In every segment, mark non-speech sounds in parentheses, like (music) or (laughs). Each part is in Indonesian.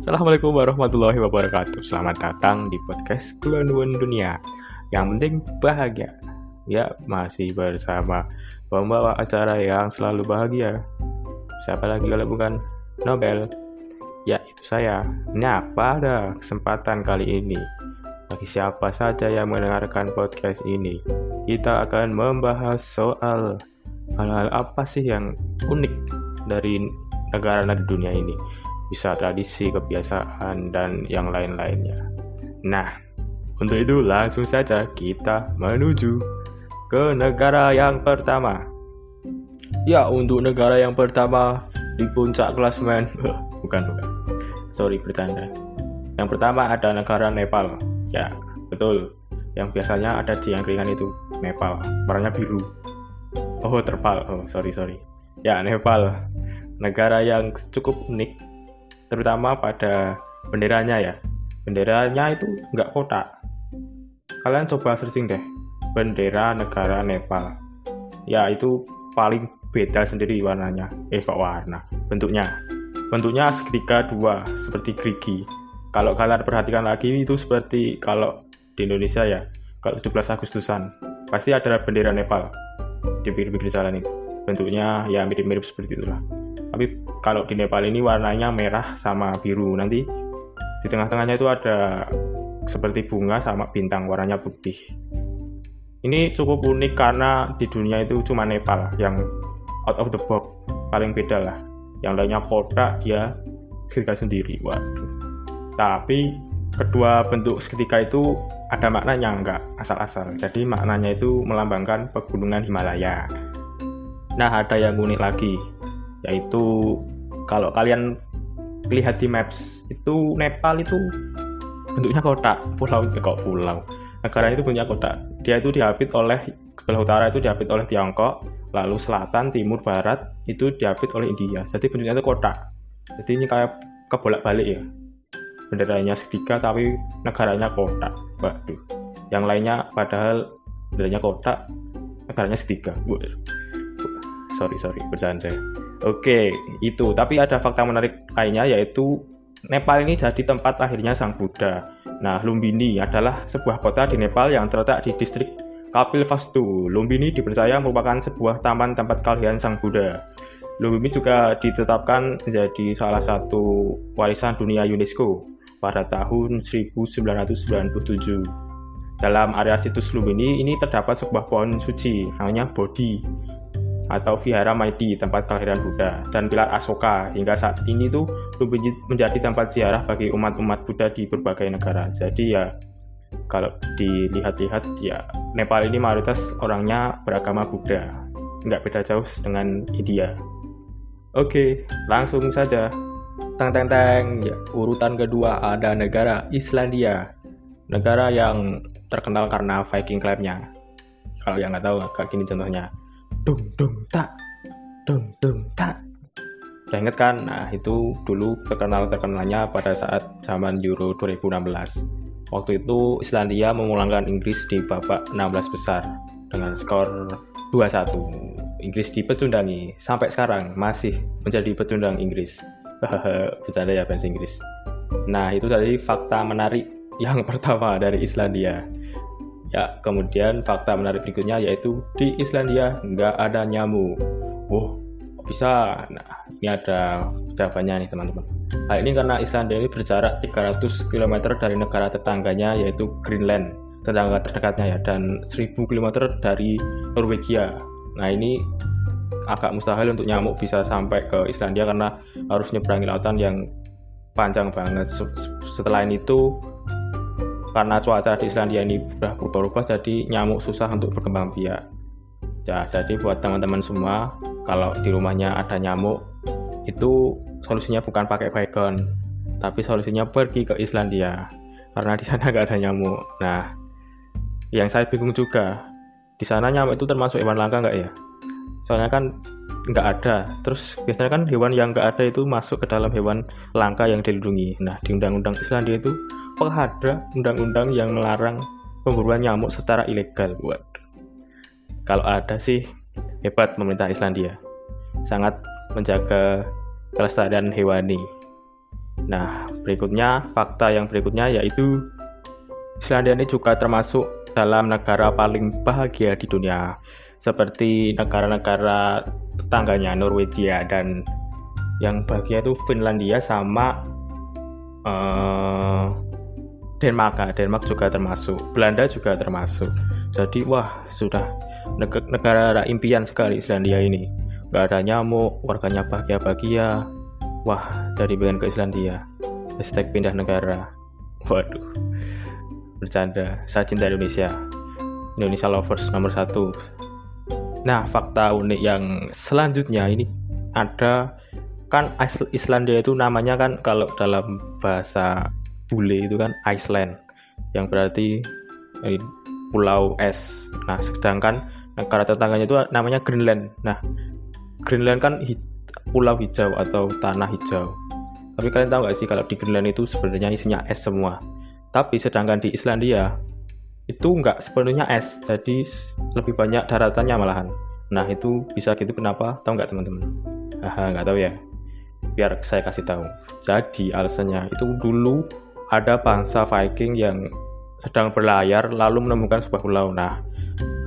Assalamualaikum warahmatullahi wabarakatuh. Selamat datang di podcast Kulonwon Dunia. Yang penting bahagia. Ya, masih bersama pembawa acara yang selalu bahagia. Siapa lagi kalau bukan Nobel? Ya, itu saya. Nah, pada kesempatan kali ini? Bagi siapa saja yang mendengarkan podcast ini Kita akan membahas soal Hal-hal apa sih yang unik dari negara di dunia ini bisa tradisi, kebiasaan, dan yang lain-lainnya. Nah, untuk itu langsung saja kita menuju ke negara yang pertama. Ya, untuk negara yang pertama di puncak klasmen, (laughs) bukan bukan, sorry bercanda. Yang pertama ada negara Nepal. Ya, betul. Yang biasanya ada di yang ringan itu Nepal, warnanya biru. Oh, terpal. Oh, sorry sorry. Ya, Nepal. Negara yang cukup unik terutama pada benderanya ya. Benderanya itu nggak kotak. Kalian coba searching deh. Bendera negara Nepal. Ya itu paling beda sendiri warnanya. Eh warna? Bentuknya. Bentuknya segitiga dua seperti gerigi. Kalau kalian perhatikan lagi itu seperti kalau di Indonesia ya. Kalau 17 Agustusan pasti ada bendera Nepal di pinggir-pinggir jalan itu bentuknya ya mirip-mirip seperti itulah tapi kalau di Nepal ini warnanya merah sama biru. Nanti di tengah-tengahnya itu ada seperti bunga sama bintang warnanya putih. Ini cukup unik karena di dunia itu cuma Nepal yang out of the box. Paling beda lah. Yang lainnya kotak dia seketika sendiri. Waduh. Tapi kedua bentuk seketika itu ada maknanya enggak asal-asal. Jadi maknanya itu melambangkan pegunungan Himalaya. Nah ada yang unik lagi yaitu kalau kalian lihat di maps itu Nepal itu bentuknya kotak pulau kok pulau. Negara itu punya kotak. Dia itu diapit oleh sebelah utara itu diapit oleh Tiongkok lalu selatan timur barat itu diapit oleh India. Jadi bentuknya itu kotak. Jadi ini kayak kebolak balik ya. Benderanya segitiga tapi negaranya kotak. Waduh. Yang lainnya padahal benderanya kotak negaranya segitiga sorry sorry bercanda oke itu tapi ada fakta menarik lainnya yaitu Nepal ini jadi tempat lahirnya Sang Buddha. Nah, Lumbini adalah sebuah kota di Nepal yang terletak di distrik Kapilvastu. Lumbini dipercaya merupakan sebuah taman tempat kelahiran Sang Buddha. Lumbini juga ditetapkan menjadi salah satu warisan dunia UNESCO pada tahun 1997. Dalam area situs Lumbini ini terdapat sebuah pohon suci namanya Bodhi atau Vihara Maidi, tempat kelahiran Buddha, dan pilar Asoka. Hingga saat ini tuh menjadi tempat ziarah bagi umat-umat Buddha di berbagai negara. Jadi ya kalau dilihat-lihat ya Nepal ini mayoritas orangnya beragama Buddha. Nggak beda jauh dengan India. Oke, langsung saja. Teng teng teng, ya, urutan kedua ada negara Islandia. Negara yang terkenal karena Viking claimnya. Kalau yang nggak tahu, kayak gini contohnya dung dung tak. Dung dung tak. Udah inget kan? Nah itu dulu terkenal terkenalnya pada saat zaman Euro 2016 waktu itu Islandia memulangkan Inggris di babak 16 besar dengan skor 2-1 Inggris dipecundangi sampai sekarang masih menjadi pecundang Inggris. (laughs) Bercanda ya fans Inggris. Nah itu tadi fakta menarik yang (laughs) pertama dari Islandia Ya, kemudian fakta menarik berikutnya yaitu di Islandia nggak ada nyamuk. Oh, bisa? Nah, ini ada jawabannya nih teman-teman. Hal ini karena Islandia ini berjarak 300 km dari negara tetangganya yaitu Greenland, tetangga terdekatnya ya, dan 1000 km dari Norwegia. Nah, ini agak mustahil untuk nyamuk bisa sampai ke Islandia karena harus nyeberangi lautan yang panjang banget. Setelah itu karena cuaca di Islandia ini sudah berubah-ubah jadi nyamuk susah untuk berkembang biak. Ya jadi buat teman-teman semua kalau di rumahnya ada nyamuk itu solusinya bukan pakai baygon tapi solusinya pergi ke Islandia. Karena di sana (laughs) nggak ada nyamuk. Nah yang saya bingung juga di sana nyamuk itu termasuk hewan langka nggak ya soalnya kan nggak ada. Terus biasanya kan hewan yang nggak ada itu masuk ke dalam hewan langka yang dilindungi. Nah di undang-undang Islandia itu ada undang-undang yang melarang pemburuan nyamuk secara ilegal. Buat kalau ada sih hebat pemerintah Islandia. Sangat menjaga kelestarian hewani. Nah, berikutnya fakta yang berikutnya yaitu Islandia ini juga termasuk dalam negara paling bahagia di dunia seperti negara-negara tetangganya Norwegia dan yang bahagia itu Finlandia sama uh, Denmark. Denmark juga termasuk Belanda juga termasuk. Jadi wah sudah negara impian sekali Islandia ini. Nggak ada nyamuk warganya bahagia-bahagia. Wah dari pengen ke Islandia. Hashtag pindah negara. Waduh bercanda. Saya cinta Indonesia. Indonesia lovers nomor satu nah fakta unik yang selanjutnya ini ada kan Islandia itu namanya kan kalau dalam bahasa bule itu kan Iceland yang berarti eh, pulau es. Nah sedangkan negara tetangganya itu namanya Greenland. Nah Greenland kan hi pulau hijau atau tanah hijau. Tapi kalian tahu nggak sih kalau di Greenland itu sebenarnya isinya es semua? Tapi sedangkan di Islandia itu nggak sepenuhnya es, jadi lebih banyak daratannya malahan. Nah itu bisa gitu kenapa? Tahu nggak teman-teman? Haha nggak tahu ya. Biar saya kasih tahu. Jadi alasannya itu dulu ada bangsa Viking yang sedang berlayar lalu menemukan sebuah pulau. Nah,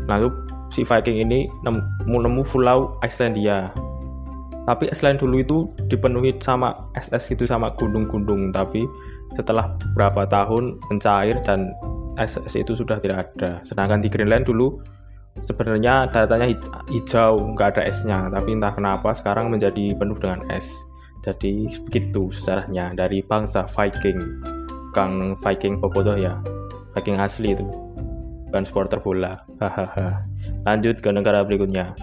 lalu si Viking ini nemu, pulau Islandia. Tapi Iceland dulu itu dipenuhi sama es-es itu sama gunung-gunung, tapi setelah beberapa tahun mencair dan es itu sudah tidak ada. Sedangkan di Greenland dulu sebenarnya datanya hijau, nggak ada esnya, tapi entah kenapa sekarang menjadi penuh dengan es. Jadi begitu sejarahnya dari bangsa Viking, bukan Viking Bobotoh ya, Viking asli itu, bukan supporter bola. Hahaha. Lanjut ke negara berikutnya.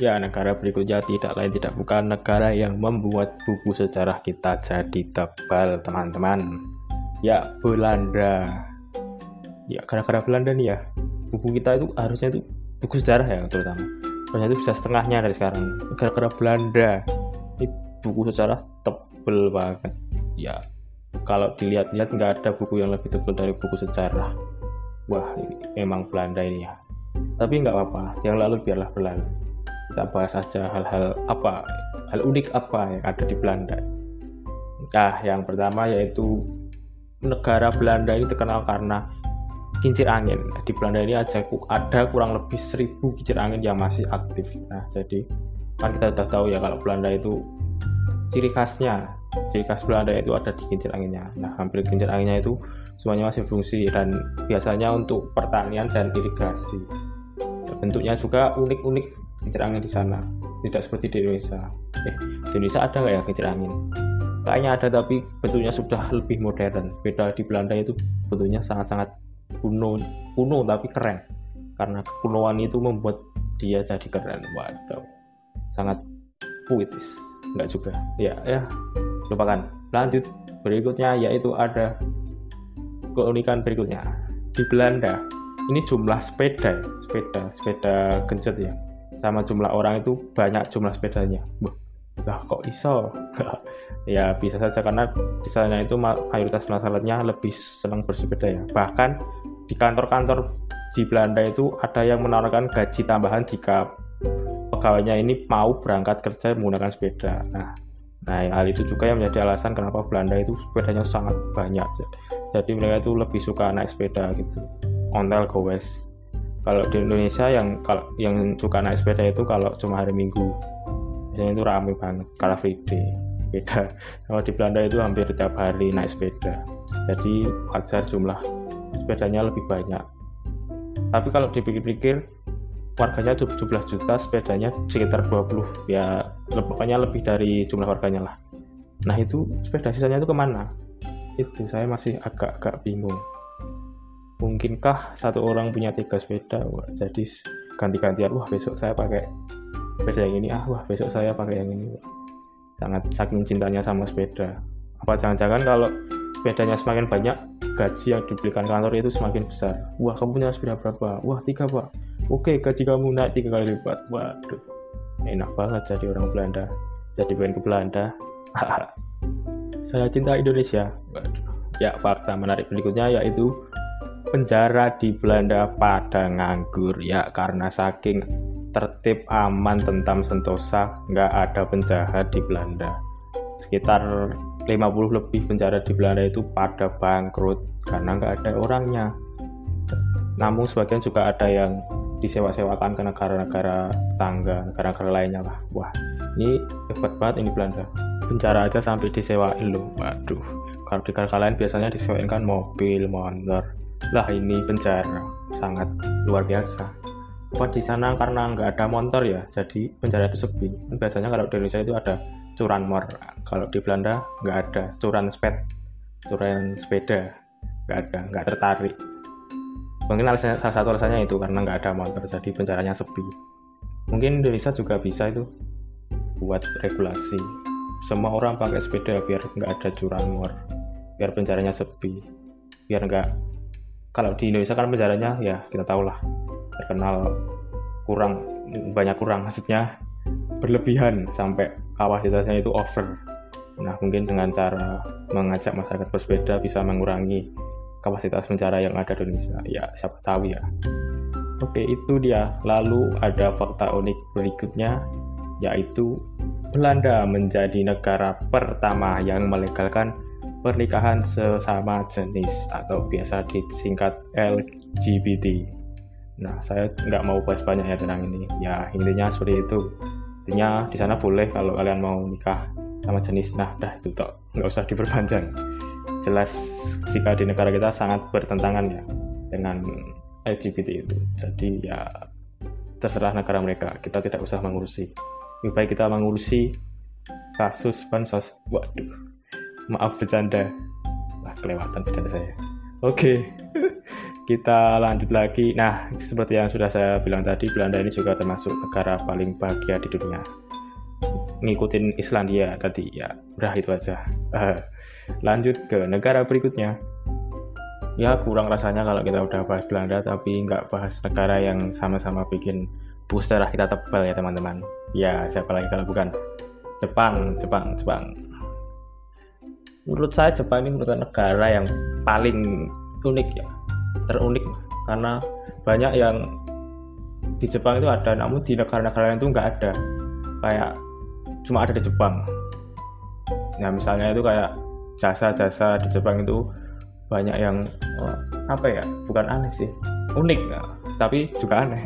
Ya, negara berikutnya tidak lain tidak bukan negara yang membuat buku sejarah kita jadi tebal, teman-teman. Ya, Belanda. Ya, gara-gara Belanda nih ya, buku kita itu harusnya itu buku sejarah ya terutama. Harusnya itu bisa setengahnya dari sekarang. Gara-gara Belanda, ini buku sejarah tebel banget. Ya, kalau dilihat-lihat nggak ada buku yang lebih tebal dari buku sejarah. Wah, ini memang Belanda ini ya. Tapi nggak apa-apa, yang lalu biarlah berlalu kita bahas saja hal-hal apa hal unik apa yang ada di Belanda nah yang pertama yaitu negara Belanda ini terkenal karena kincir angin. Di Belanda ini aja ada kurang lebih seribu kincir angin yang masih aktif. Nah jadi kan kita sudah tahu ya kalau Belanda itu ciri khasnya. Ciri khas Belanda itu ada di kincir anginnya. Nah hampir kincir anginnya itu semuanya masih fungsi dan biasanya untuk pertanian dan irigasi. Bentuknya juga unik-unik kincir angin di sana. Tidak seperti di Indonesia. Eh di Indonesia ada nggak ya kincir angin? Kayaknya ada tapi bentuknya sudah lebih modern. Beda di Belanda itu bentuknya sangat-sangat kuno kuno tapi keren. Karena kekunoan itu membuat dia jadi keren. Waduh sangat puitis. Enggak juga. Ya ya lupakan. Lanjut berikutnya yaitu ada keunikan berikutnya. Di Belanda ini jumlah sepeda sepeda sepeda genjot ya. Sama jumlah orang itu banyak jumlah sepedanya. lah kok iso? (laughs) ya bisa saja karena di sana itu mayoritas masyarakatnya lebih senang bersepeda ya. Bahkan di kantor-kantor di Belanda itu ada yang menawarkan gaji tambahan jika pegawainya ini mau berangkat kerja menggunakan sepeda. Nah, nah hal itu juga yang menjadi alasan kenapa Belanda itu sepedanya sangat banyak. Jadi mereka itu lebih suka naik sepeda gitu. Ontel goes kalau di Indonesia yang kalau yang suka naik sepeda itu kalau cuma hari Minggu biasanya itu ramai banget kalau day beda kalau di Belanda itu hampir tiap hari naik sepeda jadi wajar jumlah sepedanya lebih banyak. Tapi kalau dipikir-pikir warganya 17 juta sepedanya sekitar 20 ya pokoknya lebih dari jumlah warganya lah. Nah itu sepeda sisanya itu ke mana? Itu saya masih agak-agak bingung. Mungkinkah satu orang punya tiga sepeda? Wah, jadi ganti-gantian. Wah besok saya pakai sepeda yang ini. Ah wah besok saya pakai yang ini. Sangat saking cintanya sama sepeda. Apa jangan-jangan kalau sepedanya semakin banyak gaji yang dibelikan kantor itu semakin besar. Wah kamu punya sepeda berapa? Wah tiga pak. Oke gaji kamu naik tiga kali lipat. Waduh enak banget jadi orang Belanda. Jadi pengen ke Belanda. (laughs) Saya cinta Indonesia. Waduh. Ya fakta menarik berikutnya yaitu penjara di Belanda pada nganggur. Ya karena saking tertib aman tentang sentosa nggak ada penjahat di Belanda sekitar 50 lebih penjara di Belanda itu pada bangkrut karena nggak ada orangnya namun sebagian juga ada yang disewa-sewakan ke negara-negara tangga, negara-negara lainnya lah. Wah, ini hebat banget ini Belanda. Penjara aja sampai disewain loh. Waduh, kalau di negara lain biasanya disewain kan mobil, motor. Lah ini penjara, sangat luar biasa. Apa di sana karena nggak ada motor ya, jadi penjara itu sepi. Biasanya kalau di Indonesia itu ada curanmor. Kalau di Belanda nggak ada. Curan sped, curan sepeda, nggak ada, nggak tertarik. Mungkin alasannya, salah satu alasannya itu karena nggak ada motor jadi penjaranya sepi. Mungkin Indonesia juga bisa itu buat regulasi. Semua orang pakai sepeda biar nggak ada curanmor biar penjaranya sepi. Biar nggak kalau di Indonesia kan penjaranya ya kita tahu lah terkenal kurang banyak kurang maksudnya berlebihan sampai kapasitasnya itu over nah mungkin dengan cara mengajak masyarakat bersepeda bisa mengurangi kapasitas penjara yang ada di Indonesia ya siapa tahu ya oke itu dia lalu ada fakta unik berikutnya yaitu Belanda menjadi negara pertama yang melegalkan pernikahan sesama jenis atau biasa disingkat LGBT. Nah, saya nggak mau bahas banyak ya tentang ini. Ya, intinya seperti itu. Intinya di sana boleh kalau kalian mau nikah sama jenis. Nah, dah itu toh. Nggak usah diperpanjang. Jelas jika di negara kita sangat bertentangan ya dengan LGBT itu. Jadi ya terserah negara mereka. Kita tidak usah mengurusi. Lebih baik kita mengurusi kasus bansos. Waduh maaf bercanda. Wah kelewatan bercanda saya. Oke (laughs) kita lanjut lagi. Nah seperti yang sudah saya bilang tadi Belanda ini juga termasuk negara paling bahagia di dunia. Ngikutin Islandia tadi. Ya udah itu aja. Lanjut ke negara berikutnya. Ya kurang rasanya kalau kita udah bahas Belanda tapi nggak bahas negara yang sama-sama bikin booster kita tebal ya teman-teman. Ya siapa lagi kalau bukan? Jepang Jepang Jepang. Menurut saya Jepang ini merupakan negara yang paling unik ya terunik karena banyak yang di Jepang itu ada namun di negara-negara lain itu nggak ada. Kayak cuma ada di Jepang. Nah misalnya itu kayak jasa-jasa di Jepang itu banyak yang oh, apa ya bukan aneh sih unik. Ya. tapi juga aneh.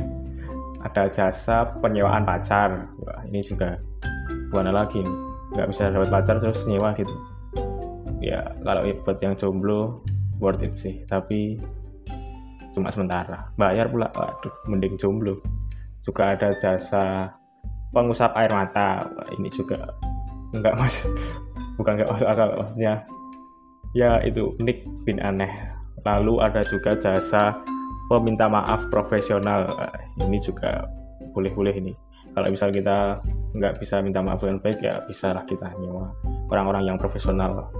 Ada jasa penyewaan pacar. Wah, ini juga bukan lagi? Nggak bisa dapat pacar terus nyewa gitu. Ya kalau buat yang jomblo worth it sih. Tapi cuma sementara. Bayar pula waduh mending jomblo. Juga ada jasa pengusap air mata. Wah, ini juga nggak mas. (laughs) Bukan nggak masuk akal maksudnya. Ya itu unik bin aneh. Lalu ada juga jasa peminta maaf profesional. Ini juga boleh-boleh ini. Kalau misal kita nggak bisa minta maaf dengan baik ya bisa lah kita nyewa orang-orang yang profesional.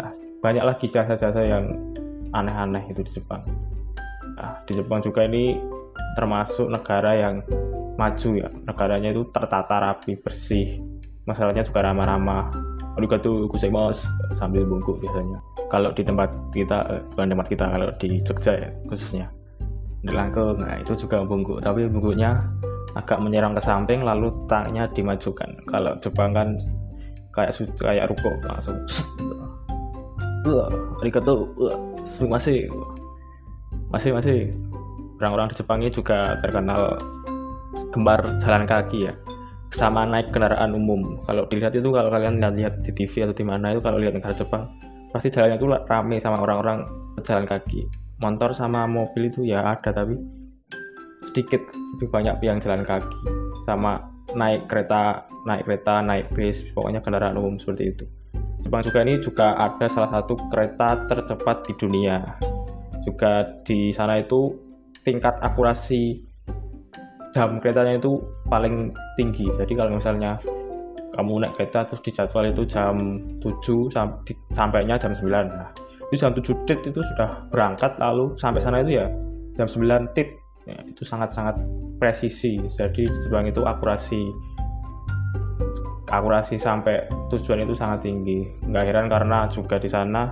Nah, banyak lagi jasa-jasa yang aneh-aneh itu di Jepang nah, di Jepang juga ini termasuk negara yang maju ya. Negaranya itu tertata rapi bersih. Masalahnya juga ramah-ramah. Arigato gozaimasu sambil bungkuk biasanya. Kalau di tempat kita eh, bukan tempat kita kalau di Jogja ya khususnya. Di nah itu juga bungkuk. Tapi bungkuknya agak menyerang ke samping lalu tangannya dimajukan. Kalau Jepang kan kayak kayak ruko langsung. Arigato masih masih masih orang-orang di Jepang ini juga terkenal gemar jalan kaki ya. Sama naik kendaraan umum. Kalau dilihat itu kalau kalian lihat di TV atau di mana itu kalau lihat negara Jepang pasti jalannya itu rame sama orang-orang jalan kaki. Motor sama mobil itu ya ada tapi sedikit lebih banyak yang jalan kaki. Sama naik kereta naik kereta naik bis pokoknya kendaraan umum seperti itu. Jepang juga ini juga ada salah satu kereta tercepat di dunia juga di sana itu tingkat akurasi jam keretanya itu paling tinggi. Jadi kalau misalnya kamu naik kereta terus di jadwal itu jam 7 sampai sampainya jam 9 nah itu jam 7 tit itu sudah berangkat lalu sampai sana itu ya jam 9 tit. Ya, itu sangat-sangat presisi. Jadi Jepang itu akurasi akurasi sampai tujuan itu sangat tinggi. Nggak heran karena juga di sana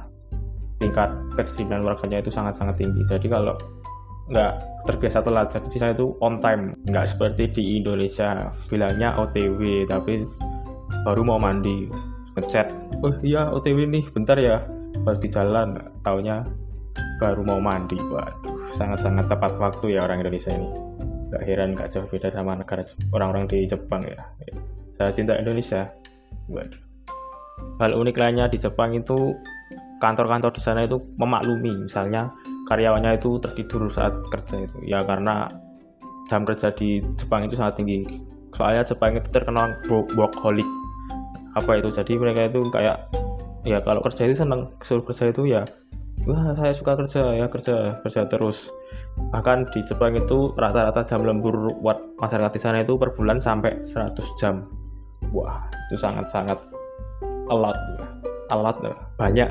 tingkat kedisiplinan warganya itu sangat-sangat tinggi. Jadi kalau nggak terbiasa telat jadi saya itu on time nggak seperti di Indonesia. Bilangnya OTW tapi baru mau mandi ngechat. Oh iya OTW nih bentar ya pas di jalan. Taunya baru mau mandi. Waduh sangat-sangat tepat waktu ya orang Indonesia ini. Gak heran gak jauh beda sama negara orang-orang di Jepang ya. Saya cinta Indonesia. Waduh. Hal unik lainnya di Jepang itu kantor-kantor di sana itu memaklumi misalnya karyawannya itu tertidur saat kerja itu. Ya karena jam kerja di Jepang itu sangat tinggi. Soalnya Jepang itu terkenal workaholic. Apa itu? Jadi mereka itu kayak ya kalau kerja itu seneng suruh kerja itu ya wah saya suka kerja ya kerja kerja terus. Bahkan di Jepang itu rata-rata jam lembur buat masyarakat di sana itu per bulan sampai 100 jam. Wah itu sangat-sangat alat alat banyak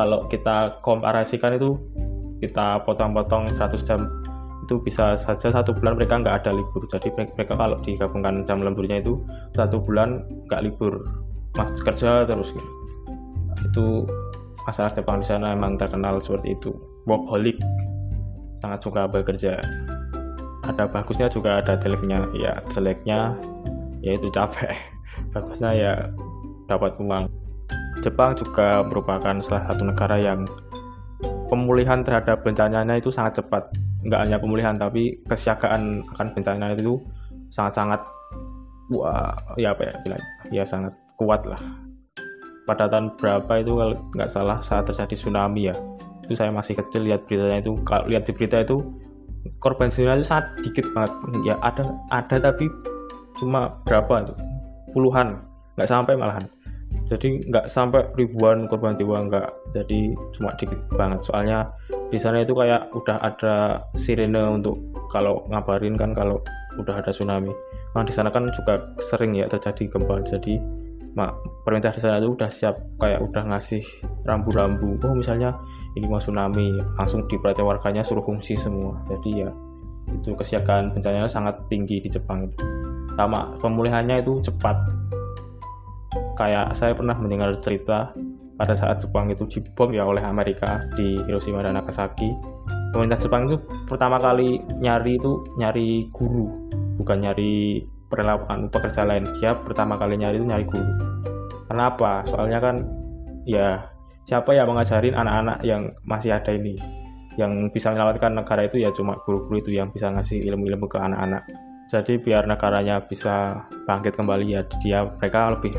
kalau kita komparasikan itu kita potong-potong 100 jam itu bisa saja satu bulan mereka nggak ada libur. Jadi mereka kalau digabungkan jam lemburnya itu satu bulan nggak libur. Masih kerja terus gitu. itu masalah Jepang di sana memang terkenal seperti itu. Workaholic. Sangat suka bekerja. Ada bagusnya juga ada jeleknya. Ya jeleknya yaitu capek. (laughs) Bagusnya ya dapat uang Jepang juga merupakan salah satu negara yang pemulihan terhadap bencananya itu sangat cepat. Nggak hanya pemulihan, tapi kesiagaan akan bencana itu sangat-sangat wah ya apa ya bilang ya sangat kuat lah. Pada tahun berapa itu kalau nggak salah saat terjadi tsunami ya, itu saya masih kecil lihat beritanya itu kalau lihat di berita itu korban tsunami itu sangat dikit banget. Ya ada ada tapi cuma berapa itu? Puluhan nggak sampai malahan jadi nggak sampai ribuan korban jiwa nggak. Jadi cuma dikit banget. Soalnya di sana itu kayak udah ada sirene untuk kalau ngabarin kan kalau udah ada tsunami. Nah di sana kan juga sering ya terjadi gempa. Jadi mak pemerintah di sana itu udah siap kayak udah ngasih rambu-rambu. Oh misalnya ini mau tsunami langsung diperhatikan warganya suruh fungsi semua. Jadi ya itu kesiagaan bencananya sangat tinggi di Jepang itu. Sama pemulihannya itu cepat kayak saya pernah mendengar cerita pada saat Jepang itu dibom ya oleh Amerika di Hiroshima dan Nagasaki. Pemerintah Jepang itu pertama kali nyari itu nyari guru bukan nyari perlakuan pekerja lain. Dia pertama kali nyari itu nyari guru. Kenapa? Soalnya kan ya siapa yang mengajarin anak-anak yang masih ada ini? Yang bisa menyelamatkan negara itu ya cuma guru-guru itu yang bisa ngasih ilmu-ilmu ke anak-anak jadi biar negaranya bisa bangkit kembali ya dia mereka lebih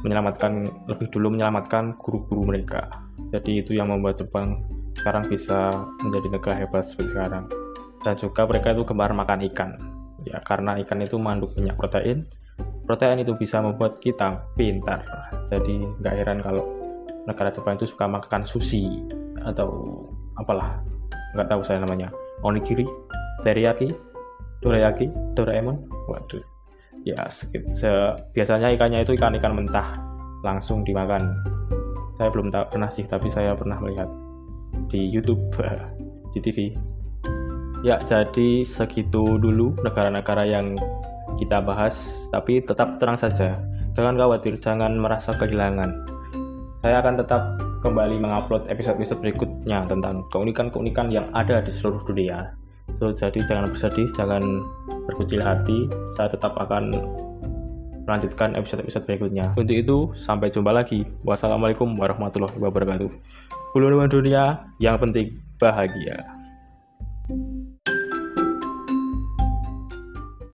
menyelamatkan lebih dulu menyelamatkan guru-guru mereka. Jadi itu yang membuat Jepang sekarang bisa menjadi negara hebat seperti sekarang. Dan juga mereka itu gemar makan ikan. Ya karena ikan itu mengandung banyak protein. Protein itu bisa membuat kita pintar. Jadi nggak heran kalau negara Jepang itu suka makan sushi atau apalah. Nggak tahu saya namanya. Onigiri? Teriyaki dorayaki Doraemon. Waduh. Ya se biasanya ikannya itu ikan-ikan mentah. Langsung dimakan. Saya belum tahu pernah sih tapi saya pernah melihat di YouTube (laughs) di TV ya jadi segitu dulu negara-negara yang kita bahas tapi tetap tenang saja. Jangan khawatir jangan merasa kehilangan. Saya akan tetap kembali mengupload episode-episode berikutnya tentang keunikan-keunikan yang ada di seluruh dunia jadi jangan bersedih jangan berkecil hati. Saya tetap akan melanjutkan episode-episode berikutnya. Untuk itu sampai jumpa lagi. Wassalamualaikum warahmatullahi wabarakatuh. Bulu dunia yang penting bahagia